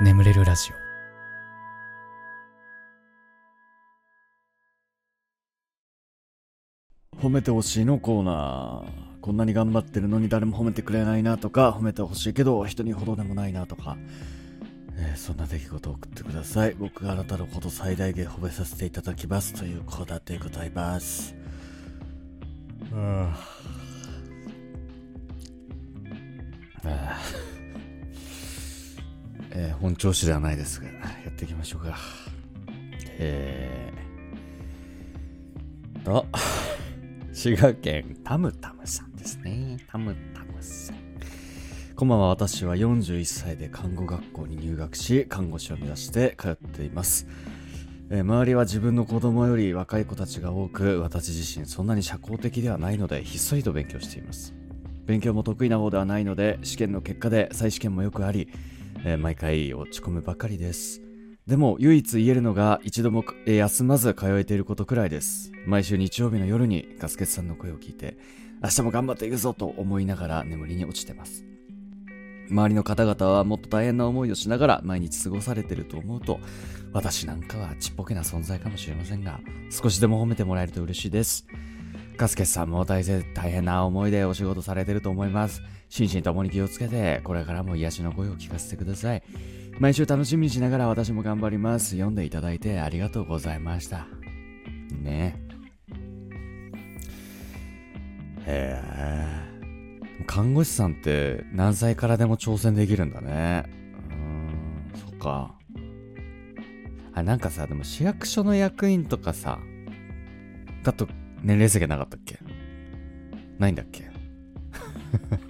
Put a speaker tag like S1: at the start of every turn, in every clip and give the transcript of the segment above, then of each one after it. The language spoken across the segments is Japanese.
S1: 眠れるラジオ
S2: 褒めてほしいのコーナー。こんなに頑張ってるのに誰も褒めてくれないなとか、褒めてほしいけど人にほどでもないなとか、えーそんな出来事を送ってください。僕があなたのこと最大限褒めさせていただきますというコーナーでございます。あああえー本調子ではないですが、やっていきましょうか。えーと、滋賀県タムタムさんですね。タムタムさん。こんばんは。私は41歳で看護学校に入学し、看護師を目指して通っています。えー周りは自分の子供より若い子たちが多く、私自身そんなに社交的ではないので、ひっそりと勉強しています。勉強も得意な方ではないので、試験の結果で再試験もよくあり、えー毎回落ち込むばかりです。でも唯一言えるのが一度も休まず通えていることくらいです。毎週日曜日の夜にガスケツさんの声を聞いて、明日も頑張っていくぞと思いながら眠りに落ちてます。周りの方々はもっと大変な思いをしながら毎日過ごされてると思うと、私なんかはちっぽけな存在かもしれませんが、少しでも褒めてもらえると嬉しいです。ガスケツさんも大変大変な思いでお仕事されてると思います。心身ともに気をつけて、これからも癒しの声を聞かせてください。毎週楽しみにしながら私も頑張ります。読んでいただいてありがとうございました。ねえ。へえ。看護師さんって何歳からでも挑戦できるんだね。うーん、そっか。あ、なんかさ、でも市役所の役員とかさ、だと年齢制限なかったっけ？ないんだっけ？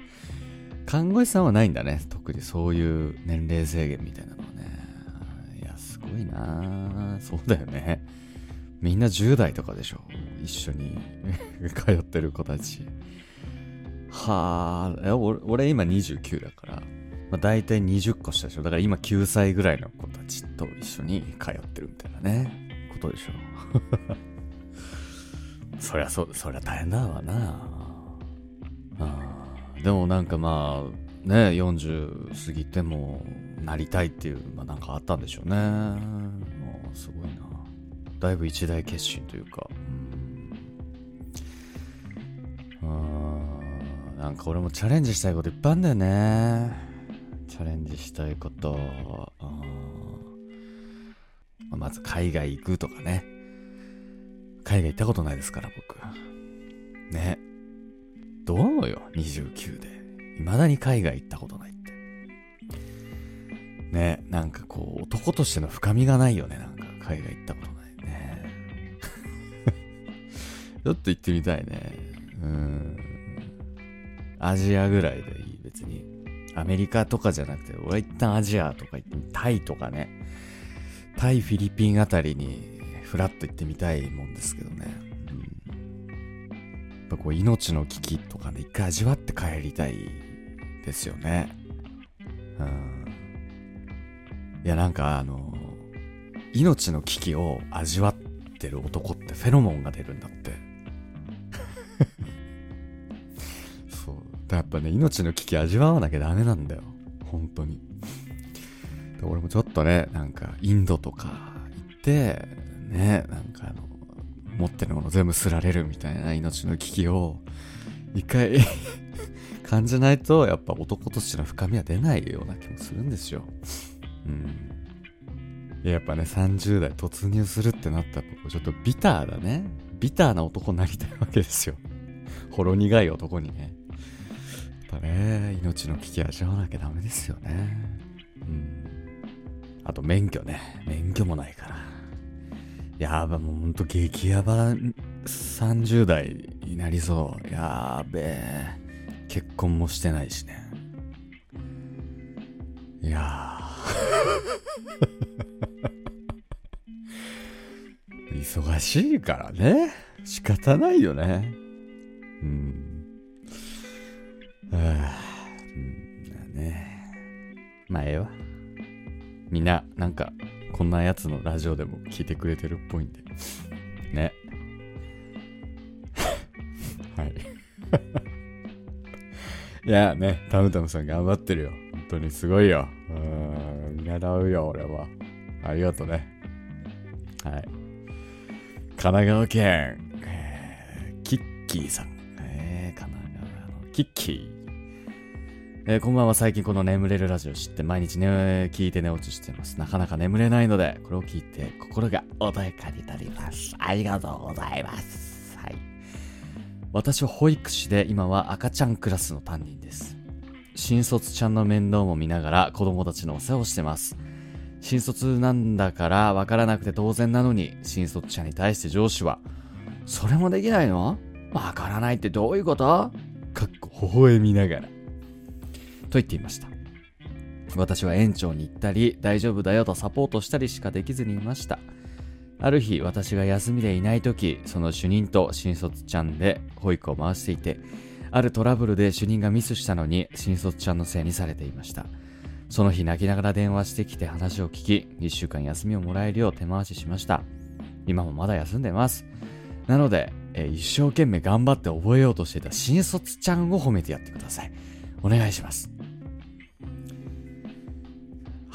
S2: 看護師さんはないんだね。特にそういう年齢制限みたいなのはね。いや、すごいなそうだよね。みんな10代とかでしょ。一緒に 通ってる子たち。はあ、俺今29だから、まあ、大体20個下でしょ。だから今9歳ぐらいの子たちと一緒に通ってるみたいなね。ことでしょ。そりゃそう、そりゃ大変だわな。あでもなんかまあ、ね、40過ぎてもなりたいっていう、まあなんかあったんでしょうね。もうすごいな。だいぶ一大決心というか。うん。うーんなんか俺もチャレンジしたいこといっぱいあるんだよね。チャレンジしたいこと。うんまず海外行くとかね。海外行ったことないですから、僕。ね。29で。未だに海外行ったことないって。ね、なんかこう、男としての深みがないよね、なんか海外行ったことないね。ちょっと行ってみたいね。うん。アジアぐらいでいい、別に。アメリカとかじゃなくて、俺は一旦アジアとか行って、タイとかね。タイ、フィリピンあたりに、フラッと行ってみたいもんですけどね。こう、命の危機とかね、一回味わって帰りたいですよね。うん。いや、なんかあの、命の危機を味わってる男ってフェロモンが出るんだって。そう。だからやっぱね、命の危機味わわなきゃダメなんだよ。本当に。で俺もちょっとね、なんか、インドとか行って、ね、なんかあの、持ってるもの全部すられるみたいな命の危機を、一回 感じないと、やっぱ男としての深みは出ないような気もするんですよ。うん。ややっぱね、30代突入するってなったら、ちょっとビターだね。ビターな男になりたいわけですよ。ほろ苦い男にね。やっぱね、命の危機味わわなきゃダメですよね。うん。あと免許ね。免許もないから。やば、もうほんと激ヤバ30代になりそう。やべえ。結婚もしてないしね。いや。忙しいからね。仕方ないよね。うん。はあ、うん、ね。まあ、ええわ。みんな、なんか、こんなやつのラジオでも聞いてくれてるっぽいんで。ね。はい。いや、ね、タムタムさん頑張ってるよ。本当にすごいよ。うん見習うよ、俺は。ありがとうね。はい。神奈川県、えー、キッキーさん。えー、神奈川のキッキー。えー、こんばんは。最近この眠れるラジオ知って毎日ね、聞いて寝落ちしてます。なかなか眠れないので、これを聞いて心が穏やかになります。ありがとうございます。はい。私は保育士で今は赤ちゃんクラスの担任です。新卒ちゃんの面倒も見ながら子供たちのお世話をしてます。新卒なんだから分からなくて当然なのに、新卒ちゃんに対して上司は、それもできないの？わからないってどういうこと？かっこ微笑みながら。と言っていました。私は園長に行ったり、大丈夫だよとサポートしたりしかできずにいました。ある日、私が休みでいない時、その主任と新卒ちゃんで保育を回していて、あるトラブルで主任がミスしたのに、新卒ちゃんのせいにされていました。その日泣きながら電話してきて話を聞き、1週間休みをもらえるよう手回ししました。今もまだ休んでます。なので、え一生懸命頑張って覚えようとしていた新卒ちゃんを褒めてやってください。お願いします。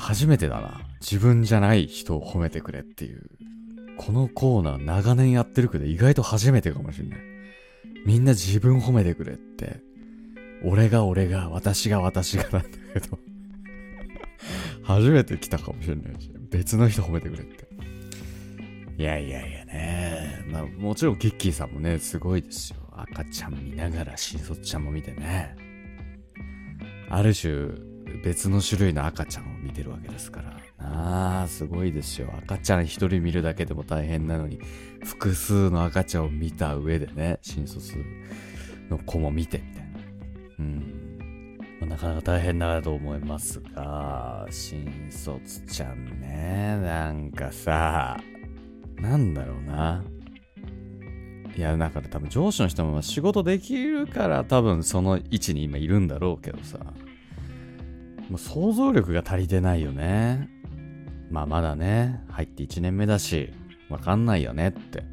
S2: 初めてだな。自分じゃない人を褒めてくれっていう。このコーナー長年やってるけど意外と初めてかもしんない。みんな自分褒めてくれって。俺が俺が、私が私がなんだけど初めて来たかもしれないし。別の人褒めてくれって。いやいやいやね。まあもちろんキッキーさんもね、すごいですよ。赤ちゃん見ながら新卒ちゃんも見てね。ある種別の種類の赤ちゃんを見てるわけですから。ああ、すごいですよ。赤ちゃん一人見るだけでも大変なのに、複数の赤ちゃんを見た上でね、新卒の子も見てみたいな。うん。ま、なかなか大変だと思いますが、新卒ちゃんね、なんかさ、なんだろうな。いや、だから多分上司の人も仕事できるから多分その位置に今いるんだろうけどさ。もう想像力が足りてないよね。まあまだね、入って1年目だし、わかんないよねって。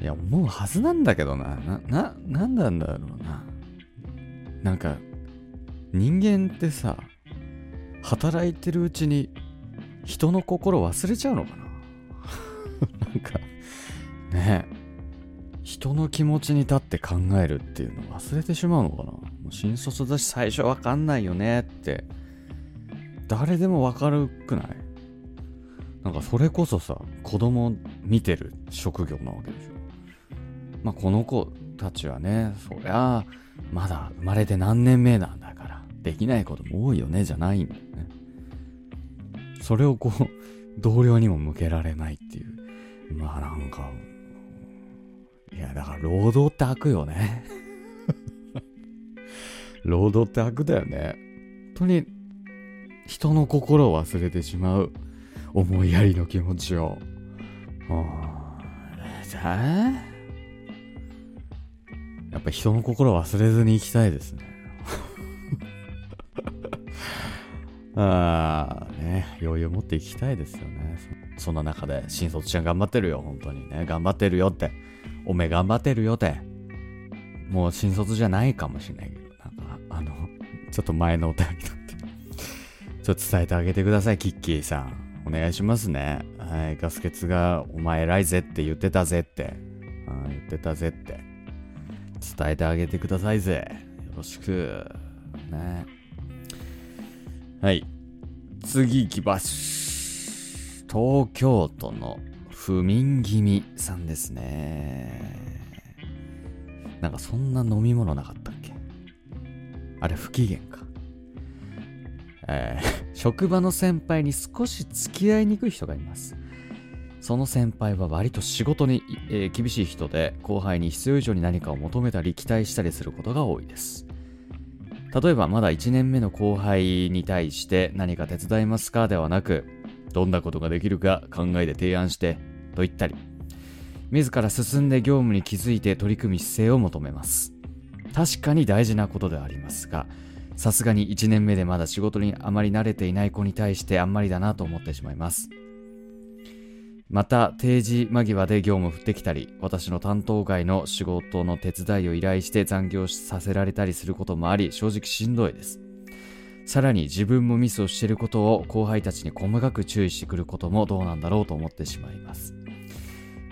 S2: いや、思うはずなんだけどな。な、な、なんなんだろうな。なんか、人間ってさ、働いてるうちに人の心忘れちゃうのかな なんか、ね人の気持ちに立って考えるっていうの忘れてしまうのかな。もう新卒だし最初わかんないよねって。誰でもわかるくない？なんかそれこそさ子供見てる職業なわけでしょ。まあこの子たちはねそりゃまだ生まれて何年目なんだからできないことも多いよねじゃないんだよね。それをこう同僚にも向けられないっていう。まあなんかいや、だから労働って悪よね。労働って悪だよね。本当に人の心を忘れてしまう思いやりの気持ちを。じゃあやっぱ人の心を忘れずに行きたいですね。ああ、ね、余裕持っていきたいですよね。そんな中で、新卒ちゃん頑張ってるよ、本当にね。頑張ってるよって。おめえ頑張ってるよって。もう新卒じゃないかもしれないけど、なんか、あの、ちょっと前のお便りだって。ちょっと伝えてあげてください、キッキーさん。お願いしますね。はい、ガスケツが、お前偉いぜって言ってたぜって。うん、言ってたぜって。伝えてあげてくださいぜ。よろしく。ね。はい。次行きます。東京都の不眠気味さんですね。なんかそんな飲み物なかったっけ？あれ不機嫌か。えー、職場の先輩に少し付き合いにくい人がいます。その先輩は割と仕事に、えー、厳しい人で後輩に必要以上に何かを求めたり期待したりすることが多いです。例えばまだ1年目の後輩に対して何か手伝いますか？ではなくどんなことができるか考えて提案してと言ったり、自ら進んで業務に気づいて取り組み姿勢を求めます。確かに大事なことではありますが、さすがに1年目でまだ仕事にあまり慣れていない子に対してあんまりだなと思ってしまいます。また、定時間際で業務を振ってきたり、私の担当外の仕事の手伝いを依頼して残業させられたりすることもあり、正直しんどいです。さらに自分もミスをしていることを後輩たちに細かく注意してくることもどうなんだろうと思ってしまいます。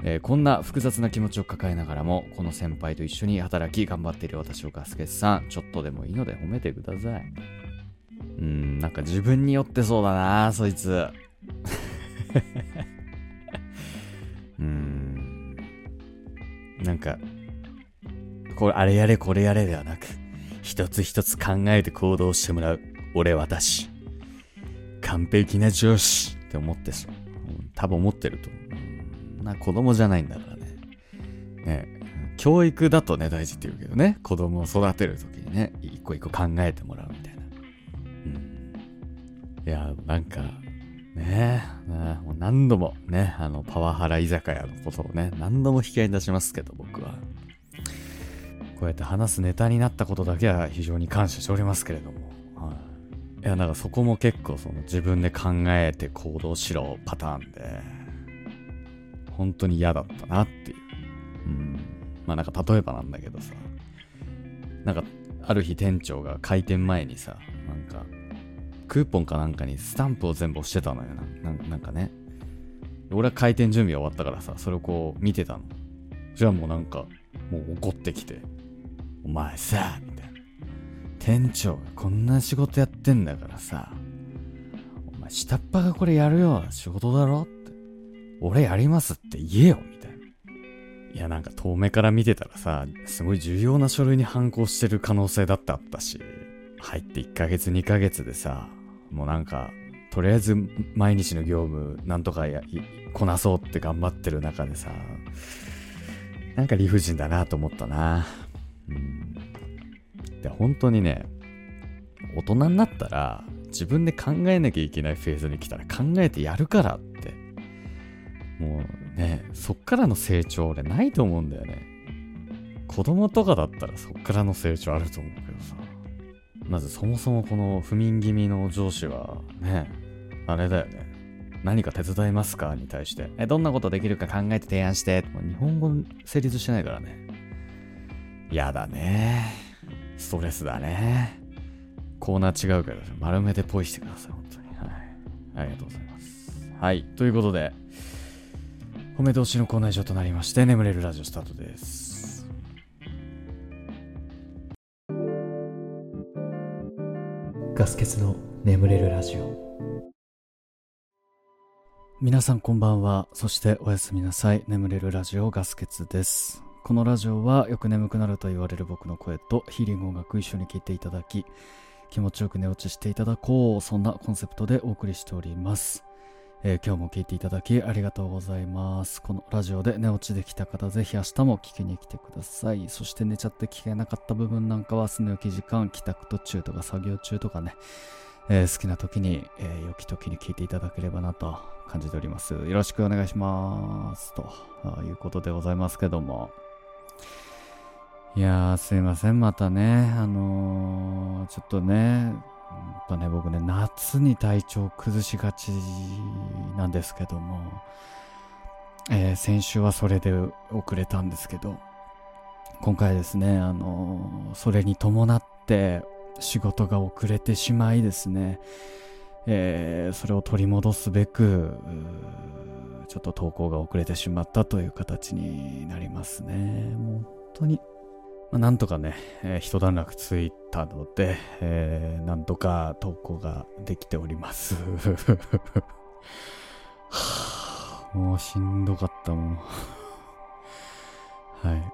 S2: えー、こんな複雑な気持ちを抱えながらも、この先輩と一緒に働き頑張っている私をガスケツさん、ちょっとでもいいので褒めてください。うん、なんか自分によってそうだな、そいつ。うん。なんか、これ、あれやれこれやれではなく、一つ一つ考えて行動してもらう。俺私。完璧な上司って思ってそう。多分思ってると思う。な、子供じゃないんだからね。ね、教育だとね、大事って言うけどね。子供を育てるときにね、一個一個考えてもらうみたいな。うん。いや、なんか、ねえ、ねもう何度もね、あの、パワハラ居酒屋のことをね、何度も引き合いに出しますけど、僕は。こうやって話すネタになったことだけは非常に感謝しておりますけれども。はい、いや、なんかそこも結構その自分で考えて行動しろパターンで、本当に嫌だったなっていう。うん。まあなんか例えばなんだけどさ、なんかある日店長が開店前にさ、なんかクーポンかなんかにスタンプを全部押してたのよな。ななんかね。俺は開店準備終わったからさ、それをこう見てたの。じゃあもうなんか、もう怒ってきて、お前さ、みたいな。店長がこんな仕事やってんだからさ、お前下っ端がこれやるような仕事だろ。俺やりますって言えよ、みたいな。いや、なんか遠目から見てたらさ、すごい重要な書類に反抗してる可能性だってあったし、入って1ヶ月2ヶ月でさ、もうなんか、とりあえず毎日の業務なんとかやこなそうって頑張ってる中でさ、なんか理不尽だなと思ったな。うん。で、本当にね、大人になったら自分で考えなきゃいけないフェーズに来たら考えてやるからって。もうね、そっからの成長俺ないと思うんだよね。子供とかだったらそっからの成長あると思うけどさ。まずそもそもこの不眠気味の上司はね、あれだよね。何か手伝いますか？に対して、え、どんなことできるか考えて提案して。もう日本語成立してないからね。やだね。ストレスだね。コーナー違うから丸めてポイしてください、本当に。はい。ありがとうございます。はい。ということで、褒め通しのコーナー以上となりまして、眠れるラジオスタートです。
S1: ガス欠の眠れるラジオ。皆さんこんばんは。そしておやすみなさい。眠れるラジオガス欠です。このラジオはよく眠くなると言われる僕の声とヒーリング音楽一緒に聴いていただき気持ちよく寝落ちしていただこう。そんなコンセプトでお送りしておりますえ、今日も聞いていただきありがとうございます。このラジオで寝落ちできた方、ぜひ明日も聞きに来てください。そして寝ちゃって聞けなかった部分なんかは、す寝起き時間、帰宅途中とか作業中とかね、えー、好きな時に、えー、良き時に聞いていただければなと感じております。よろしくお願いします。ということでございますけども。いやー、すいません。またね、あのー、ちょっとね、とね、僕ね、夏に体調崩しがちなんですけども、えー、先週はそれで遅れたんですけど、今回ですね、あのー、それに伴って仕事が遅れてしまいですね、えー、それを取り戻すべく、ちょっと投稿が遅れてしまったという形になりますね。本当にまあ、なんとかね、えー、一段落ついたので、えー、なんとか投稿ができております。はあ、もうしんどかったもん。はい。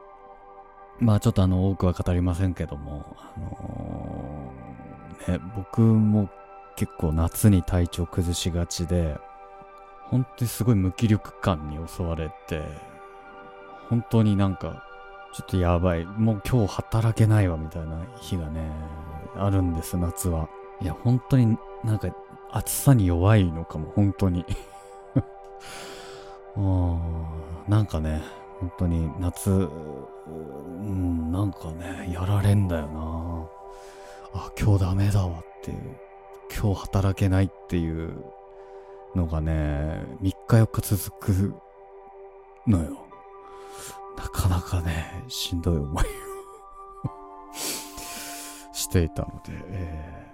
S1: まあちょっとあの、多くは語りませんけども、あのー、ね、僕も結構夏に体調崩しがちで、本当にすごい無気力感に襲われて、本当になんかちょっとやばい。もう今日働けないわ、みたいな日がね、あるんです、夏は。いや、本当になんか暑さに弱いのかも、本当に。なんかね、本当に夏、うん、なんかね、やられんだよな。あ、今日ダメだわっていう。今日働けないっていうのがね、3日4日続くのよ。なかなかね、しんどい思いをしていたので、え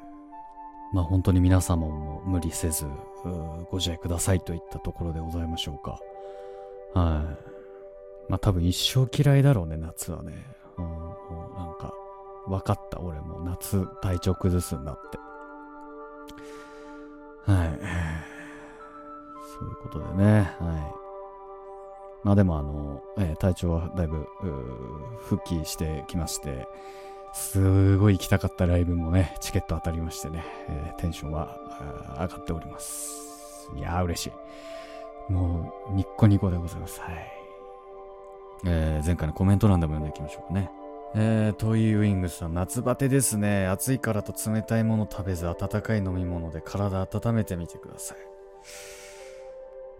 S1: まあ本当に皆様も無理せず、ご自愛くださいといったところでございましょうか。はい。まあ多分一生嫌いだろうね、夏はね。うん、もうなんか、分かった、俺も夏体調崩すんだって。はい。そういうことでね、はい。まあでもあの、えー、体調はだいぶ、復帰してきまして、すごい行きたかったライブもね、チケット当たりましてね、えー、テンションは上がっております。いやー嬉しい。もう、ニッコニコでございます。はい。えー、前回のコメント欄でも読んでいきましょうかね。えー、トイウィングさん、夏バテですね。暑いからと冷たいもの食べず、温かい飲み物で体温めてみてください。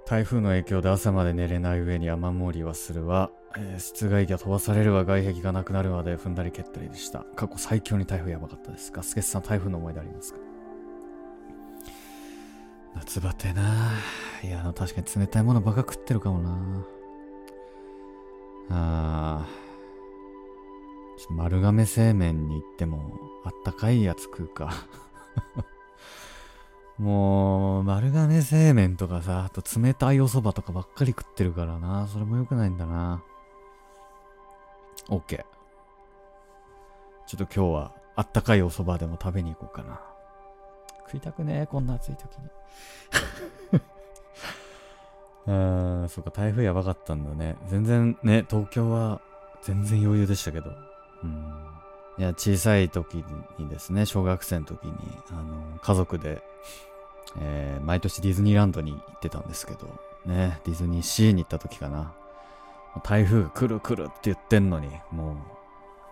S1: 台風の影響で朝まで寝れない上に雨漏りはするわ、えー、室外機が飛ばされるわ。外壁がなくなるまで踏んだり蹴ったりでした。過去最強に台風やばかったですガスケツさん台風の思い出ありますか？夏バテな。いやあの確かに冷たいものばか食ってるかもな。あー。丸亀製麺に行ってもあったかいやつ食うか。もう、丸亀製麺とかさ、あと冷たいお蕎麦とかばっかり食ってるからな。それも良くないんだな。OK。ちょっと今日は、あったかいお蕎麦でも食べに行こうかな。食いたくねえ、こんな暑い時に。あー、そっか、台風やばかったんだね。全然ね、東京は全然余裕でしたけど。うん。いや、小さい時にですね、小学生の時に、あの、家族で、えー、毎年ディズニーランドに行ってたんですけど、ね、ディズニーシーに行った時かな。台風が来る来るって言ってんのに、もう、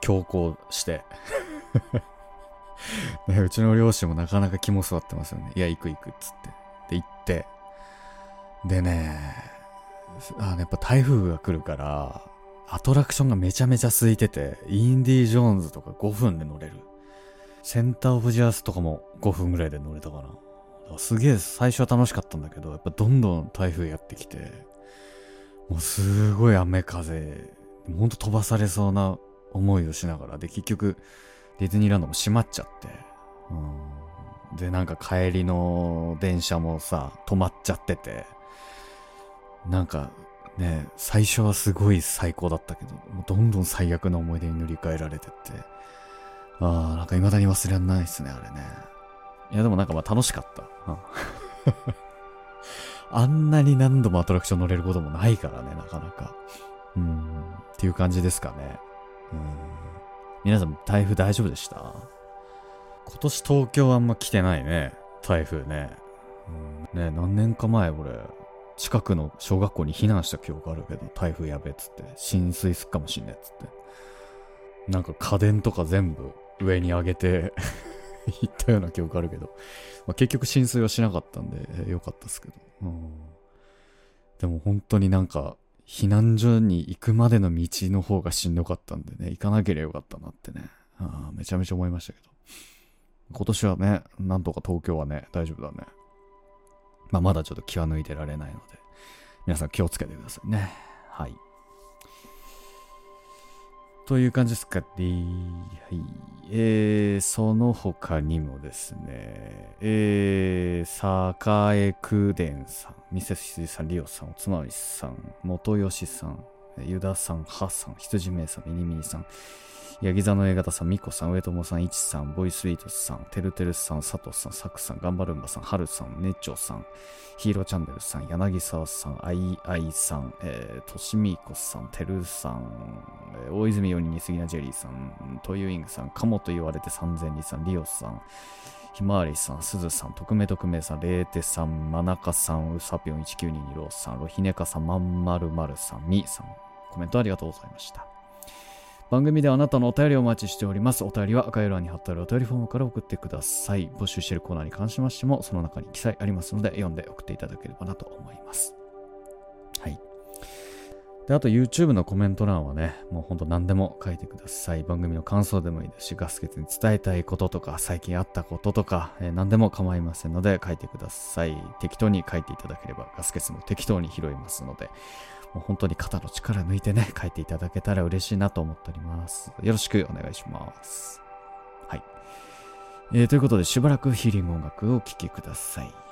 S1: 強行して ね、うちの両親もなかなか肝座ってますよね。いや、行く行くっつって。で、行って。でね、あやっぱ台風が来るから、アトラクションがめちゃめちゃ空いてて、インディ・ージョーンズとか5分で乗れる。センター・オブ・ジャースとかも5分ぐらいで乗れたかな。すげえ最初は楽しかったんだけど、やっぱどんどん台風やってきて、もうすごい雨風、ほんと飛ばされそうな思いをしながら、で、結局、ディズニーランドも閉まっちゃって、うん、で、なんか帰りの電車もさ、止まっちゃってて、なんかね、最初はすごい最高だったけど、もうどんどん最悪な思い出に塗り替えられてって、ああ、なんか未だに忘れられないっすね、あれね。いや、でもなんかまあ楽しかった。あんなに何度もアトラクション乗れることもないからね、なかなか。うん、っていう感じですかね。うん。皆さん、台風大丈夫でした？今年東京あんま来てないね。台風ね。うん、ね何年か前俺、近くの小学校に避難した記憶あるけど、台風やべっつって、浸水すっかもしんねえっつって。なんか家電とか全部上に上げて 言ったような記憶あるけど、まあ、結局浸水はしなかったんで、えー、かったですけど、うん。でも本当になんか、避難所に行くまでの道の方がしんどかったんでね、行かなければよかったなってね、あめちゃめちゃ思いましたけど。今年はね、なんとか東京はね、大丈夫だね。まあ、まだちょっと気は抜いてられないので、皆さん気をつけてくださいね。はい。という感じですかね。はい。えー、その他にもですね、えー、栄空伝さん、ミセス羊さん、リオさん、おつまみさん、元吉さん、ユダさん、ハさん、羊名さん、ミニミニさん、ヤギ座の A 型さん、ミコさん、上友さん、イチさん、ボイスイートさん、てるてるさん、佐藤さん、サクさん、ガンバルンバさん、ハルさん、ネッチョさん、ヒーローチャンネルさん、柳沢さん、アイアイさん、えー、としみこさん、てるさん、えー、大泉洋に似すぎなジェリーさん、トイウィングさん、カモと言われて三千里さん、リオさん、ひまわりさん、すずさん、匿名匿名さん、レーテさん、マナカさん、ウサピョン1922ローさん、ロヒネカさん、まんまるまるさん、みーさん、コメントありがとうございました。番組ではあなたのお便りをお待ちしております。お便りは概要欄に貼ってあるお便りフォームから送ってください。募集しているコーナーに関しましても、その中に記載ありますので、読んで送っていただければなと思います。はい。で、あと YouTube のコメント欄はね、もうほんと何でも書いてください。番組の感想でもいいですし、ガスケツに伝えたいこととか、最近あったこととか、えー、何でも構いませんので書いてください。適当に書いていただければ、ガスケツも適当に拾いますので、もう本当に肩の力抜いてね、書いていただけたら嬉しいなと思っております。よろしくお願いします。はい。えーということでしばらくヒーリング音楽をお聴きください。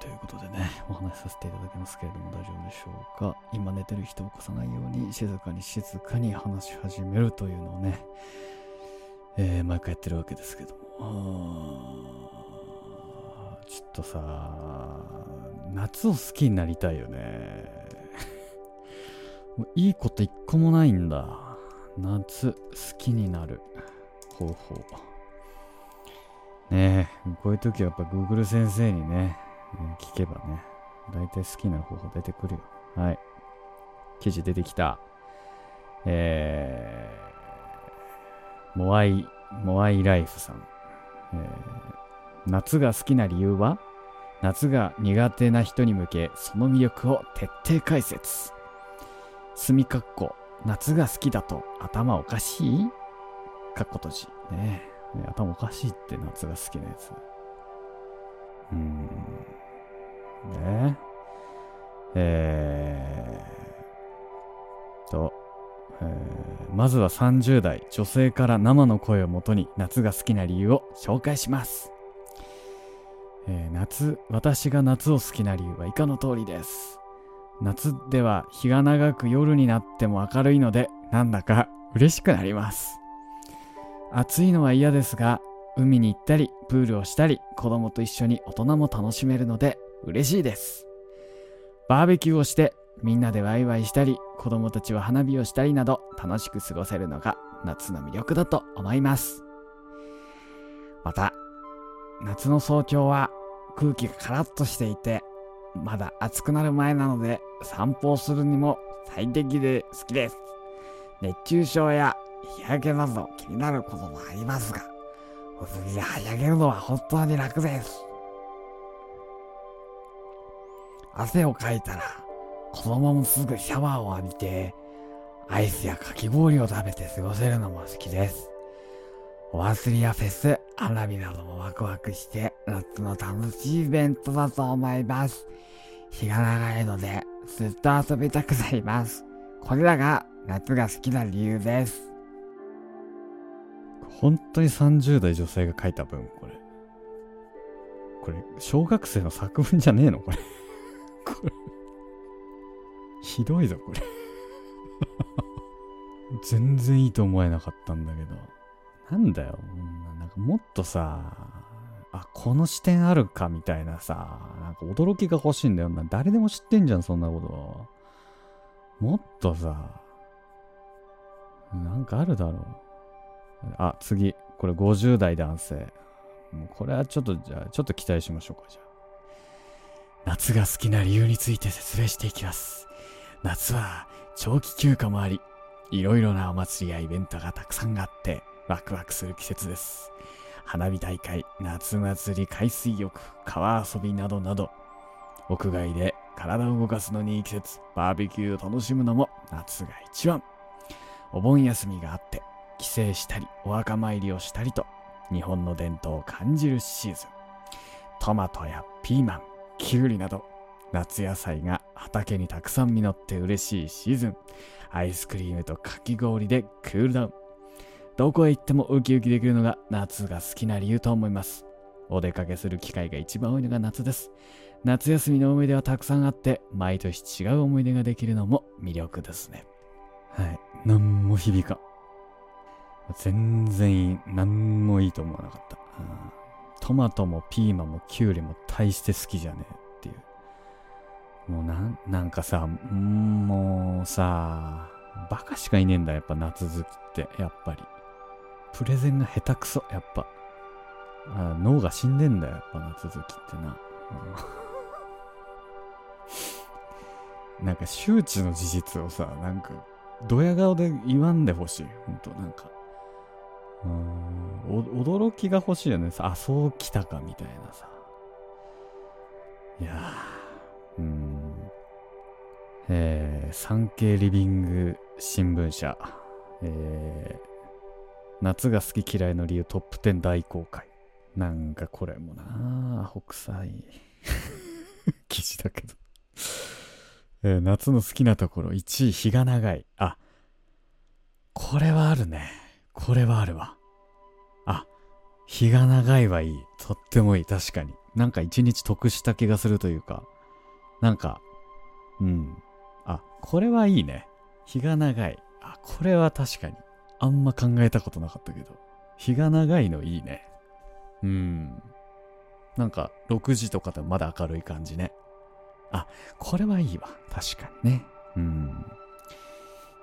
S1: ということでね、お話しさせていただきますけれども大丈夫でしょうか？今寝てる人を起こさないように静かに静かに話し始めるというのをね、えー、毎回やってるわけですけども。ちょっとさ、夏を好きになりたいよね。もういいこと一個もないんだ。夏好きになる方法。ねえ、こういう時はやっぱ Google 先生にね、聞けばね、大体好きな方法出てくるよ。はい。記事出てきた。えー、モアイ、モアイライフさん。えー、夏が好きな理由は？夏が苦手な人に向け、その魅力を徹底解説。墨かっこ、夏が好きだと頭おかしい？かっこ閉じ。ねね頭おかしいって夏が好きなやつ。うん。ねえー、と、えー、まずは30代女性から生の声をもとに夏が好きな理由を紹介します。えー、夏、私が夏を好きな理由は以下の通りです。夏では日が長く夜になっても明るいので、なんだか嬉しくなります。暑いのは嫌ですが、海に行ったり、プールをしたり、子供と一緒に大人も楽しめるので嬉しいです。バーベキューをして、みんなでワイワイしたり、子供たちは花火をしたりなど楽しく過ごせるのが夏の魅力だと思います。また、夏の早朝は空気がカラッとしていて、まだ暑くなる前なので散歩をするにも最適で好きです。熱中症や日焼けなど気になることもありますが、薄着ではやげるのは本当に楽です。汗をかいたら、子供もすぐシャワーを浴びて、アイスやかき氷を食べて過ごせるのも好きです。お祭りやフェス、花火などもワクワクして夏の楽しいイベントだと思います。日が長いのでずっと遊びたくなります。これらが夏が好きな理由です。本当に30代女性が書いた文、これ。これ、小学生の作文じゃねえのこれ。これ。ひどいぞ、これ。全然いいと思えなかったんだけど。なんだよ。なんかもっとさ、あ、この視点あるかみたいなさ、なんか驚きが欲しいんだよな。誰でも知ってんじゃん、そんなこと。もっとさ、なんかあるだろう。あ、次。これ50代男性。もうこれはちょっと、じゃあ、ちょっと期待しましょうか、じゃあ。夏が好きな理由について説明していきます。夏は長期休暇もあり、いろいろなお祭りやイベントがたくさんあって、ワクワクする季節です。花火大会、夏祭り、海水浴、川遊びなどなど、屋外で体を動かすのにいい季節、バーベキューを楽しむのも夏が一番。お盆休みがあって、帰省したり、お墓参りをしたりと、日本の伝統を感じるシーズン。トマトやピーマン、キュウリなど、夏野菜が畑にたくさん実って嬉しいシーズン。アイスクリームとかき氷でクールダウン。どこへ行ってもウキウキできるのが夏が好きな理由と思います。お出かけする機会が一番多いのが夏です。夏休みの思い出はたくさんあって、毎年違う思い出ができるのも魅力ですね。はい。何も響か。全然いい。何もいいと思わなかった。うん、トマトもピーマンもキュウリも大して好きじゃねえっていう。もうなん、なんかさ、もうさ、バカしかいねえんだ、やっぱ夏好きって、やっぱり。プレゼンが下手くそ、やっぱ。あ脳が死んでんだよ、やっぱ夏好きってな。なんか周知の事実をさ、なんか、ドヤ顔で言わんでほしい。ほんと、なんか。うん、驚きが欲しいよね。あ、そう来たか、みたいなさ。いやー、うん。えー、産経リビング新聞社。えー、夏が好き嫌いの理由トップ10大公開。なんかこれもな北斎 記事だけどえー、夏の好きなところ1位日が長い。あ、これはあるね。これはあるわ。日が長いはいい。とってもいい。確かに。なんか一日得した気がするというか、なんか、うん。あ、これはいいね。日が長い。あ、これは確かに。あんま考えたことなかったけど。日が長いのいいね。うん。なんか、6時とかでもまだ明るい感じね。あ、これはいいわ。確かにね。うん。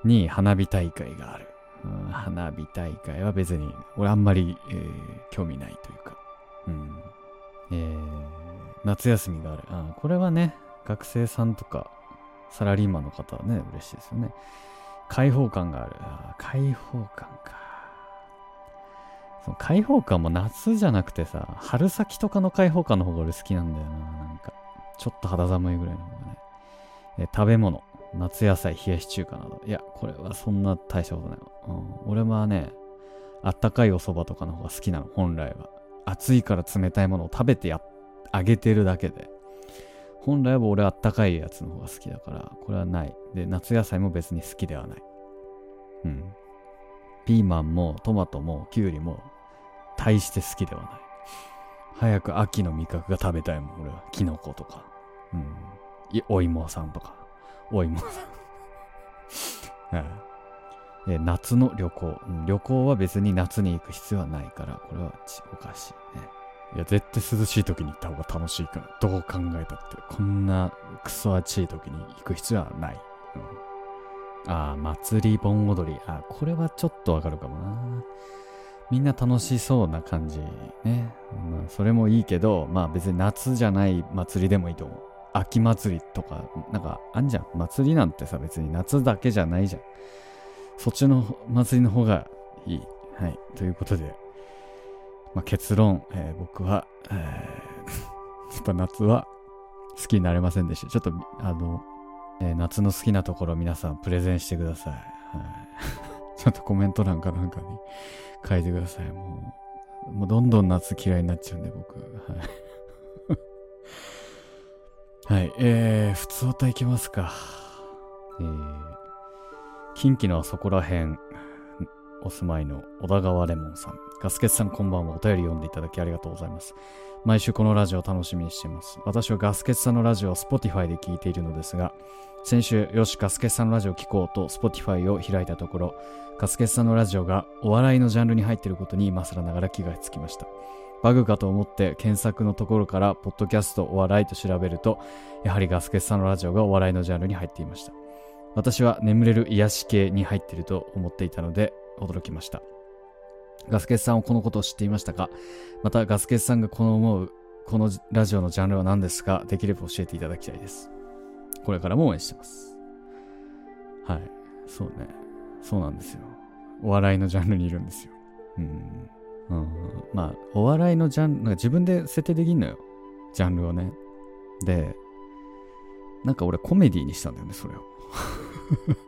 S1: に、花火大会がある。花火大会は別に、俺あんまり、えー、興味ないというか。うん。えー、夏休みがある。あ、これはね、学生さんとか、サラリーマンの方はね、嬉しいですよね。開放感がある。あ開放感か。その開放感も夏じゃなくてさ、春先とかの開放感の方が俺好きなんだよな。なんか、ちょっと肌寒いぐらいの方がね。え食べ物。夏野菜、冷やし中華など。いや、これはそんな大したことない。うん、俺はね、あったかいお蕎麦とかの方が好きなの、本来は。暑いから冷たいものを食べてやあげてるだけで。本来は俺はあったかいやつの方が好きだから、これはない。で、夏野菜も別に好きではない。うん。ピーマンもトマトもキュウリも大して好きではない。早く秋の味覚が食べたいもん、俺は。キノコとか。うん。お芋さんとか。お芋さん。はい。え夏の旅行、旅行は別に夏に行く必要はないから、これはおかしいね。いや、絶対涼しい時に行った方が楽しいから、どう考えたって。こんなクソ暑い時に行く必要はない。うん、ああ、祭り盆踊り。あこれはちょっとわかるかもな。みんな楽しそうな感じね。まあ、それもいいけど、まあ別に夏じゃない祭りでもいいと思う。秋祭りとか、なんかあんじゃん。祭りなんてさ、別に夏だけじゃないじゃん。そっちの祭りの方がいい。はい。ということで、まあ、結論、えー、僕は、えー、やっぱ夏は好きになれませんでした。ちょっと、あの、えー、夏の好きなところ皆さんプレゼンしてください。はい、ちょっとコメント欄かなんかに書いてください。もう、もうどんどん夏嫌いになっちゃうんで、僕。はい。はい、えー、普通歌いきますか。えー、近畿のそこら辺、お住まいの小田川レモンさん。ガスケツさんこんばんは。お便り読んでいただきありがとうございます。毎週このラジオを楽しみにしています。私はガスケツさんのラジオを Spotify で聞いているのですが、先週、よし、ガスケツさんのラジオを聞こうと Spotify を開いたところ、ガスケツさんのラジオがお笑いのジャンルに入っていることに今更ながら気がつきました。バグかと思って検索のところから、ポッドキャストお笑いと調べると、やはりガスケツさんのラジオがお笑いのジャンルに入っていました。私は眠れる癒し系に入っていると思っていたので、驚きました。ガスケツさんはこのことを知っていましたか？またガスケツさんがこの思うこのラジオのジャンルは何ですか？できれば教えていただきたいです。これからも応援してます。はい。そうね。そうなんですよ。お笑いのジャンルにいるんですよ。うん。うん、まあ、お笑いのジャンル、なんか自分で設定できんのよ。ジャンルをね。で、なんか俺コメディにしたんだよね、それを。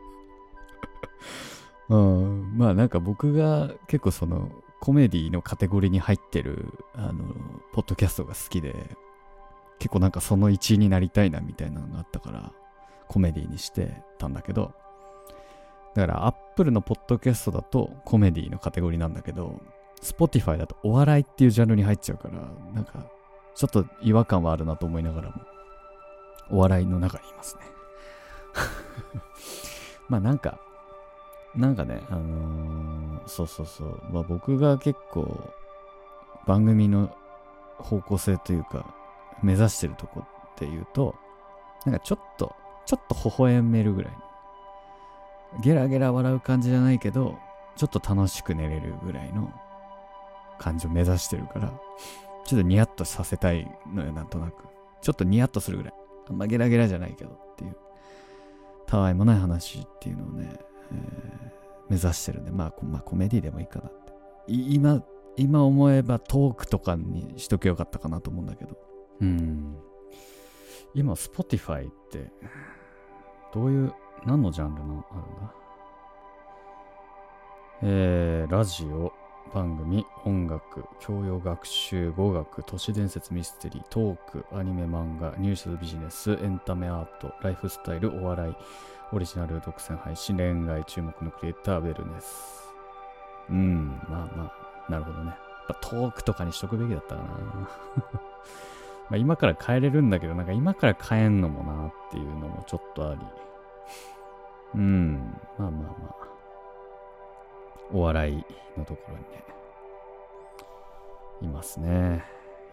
S1: うん、まあなんか僕が結構そのコメディのカテゴリーに入ってるあのポッドキャストが好きで結構なんかその一位になりたいなみたいなのがあったからコメディにしてたんだけどだからアップルのポッドキャストだとコメディのカテゴリーなんだけど Spotify だとお笑いっていうジャンルに入っちゃうからなんかちょっと違和感はあるなと思いながらもお笑いの中にいますね まあなんかなんかね、あのー、そうそうそう、まあ、僕が結構番組の方向性というか、目指してるとこっていうと、なんかちょっと、ちょっと微笑めるぐらい。ゲラゲラ笑う感じじゃないけど、ちょっと楽しく寝れるぐらいの感じを目指してるから、ちょっとニヤッとさせたいのよ、なんとなく。ちょっとニヤッとするぐらい。あんまゲラゲラじゃないけどっていう。たわいもない話っていうのをね、えー、目指してるんで、まあ、まあ、コメディでもいいかなって。今、今思えばトークとかにしとけよかったかなと思うんだけど。うん。今、Spotify って、どういう、何のジャンルのあるんだ？えー、ラジオ、番組、音楽、教養学習、語学、都市伝説ミステリー、トーク、アニメ、漫画、ニュース、ビジネス、エンタメ、アート、ライフスタイル、お笑い、オリジナル独占配信、恋愛、注目のクリエイター、ウェルネス。うん、まあまあ、なるほどね。トークとかにしとくべきだったかな。まあ、今から変えれるんだけど、なんか今から変えんのもなっていうのもちょっとあり。うん、まあまあまあ。お笑いのところにね、いますね。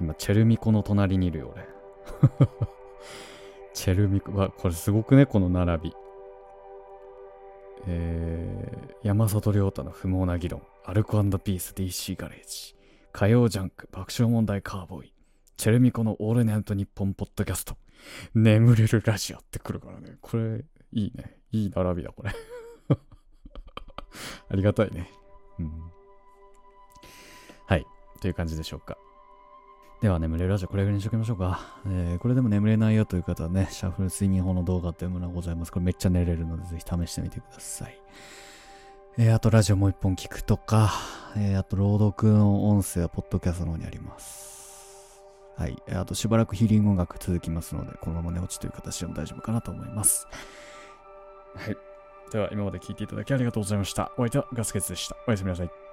S1: 今、チェルミコの隣にいるよ、俺。チェルミコは、これすごくね、この並び。えー、山里亮太の不毛な議論、アルコピース DC ガレージ、火曜ジャンク、爆笑問題カーボーイ、チェルミコのオールナイトニッポンポッドキャスト、眠れるラジオってくるからね。これ、いいね。いい並びだ、これ。ありがたいね。うん。はい。という感じでしょうか。では、眠れるラジオこれぐらいにしときましょうか。えー、これでも眠れないよという方はね、シャッフル睡眠法の動画というものがございます。これめっちゃ寝れるので、ぜひ試してみてください。えー、あとラジオもう一本聞くとか、えー、あと朗読の音声はポッドキャストの方にあります。はい。あとしばらくヒーリング音楽続きますので、このまま寝落ちという形でも大丈夫かなと思います。はい。では、今まで聞いていただきありがとうございました。お相手はガスケツでした。おやすみなさい。